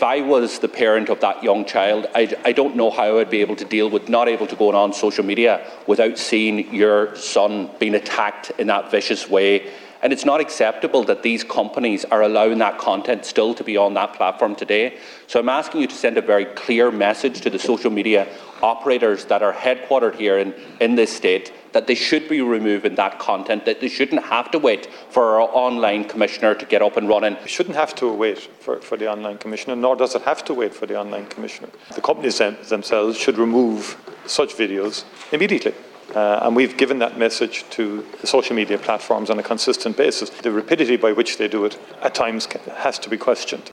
if I was the parent of that young child, I, I don't know how I'd be able to deal with not able to go on social media without seeing your son being attacked in that vicious way. And it's not acceptable that these companies are allowing that content still to be on that platform today. So I'm asking you to send a very clear message to the social media operators that are headquartered here in, in this state that they should be removing that content, that they shouldn't have to wait for our online commissioner to get up and running. We shouldn't have to wait for, for the online commissioner, nor does it have to wait for the online commissioner. The companies them, themselves should remove such videos immediately. Uh, and we've given that message to the social media platforms on a consistent basis. The rapidity by which they do it at times has to be questioned.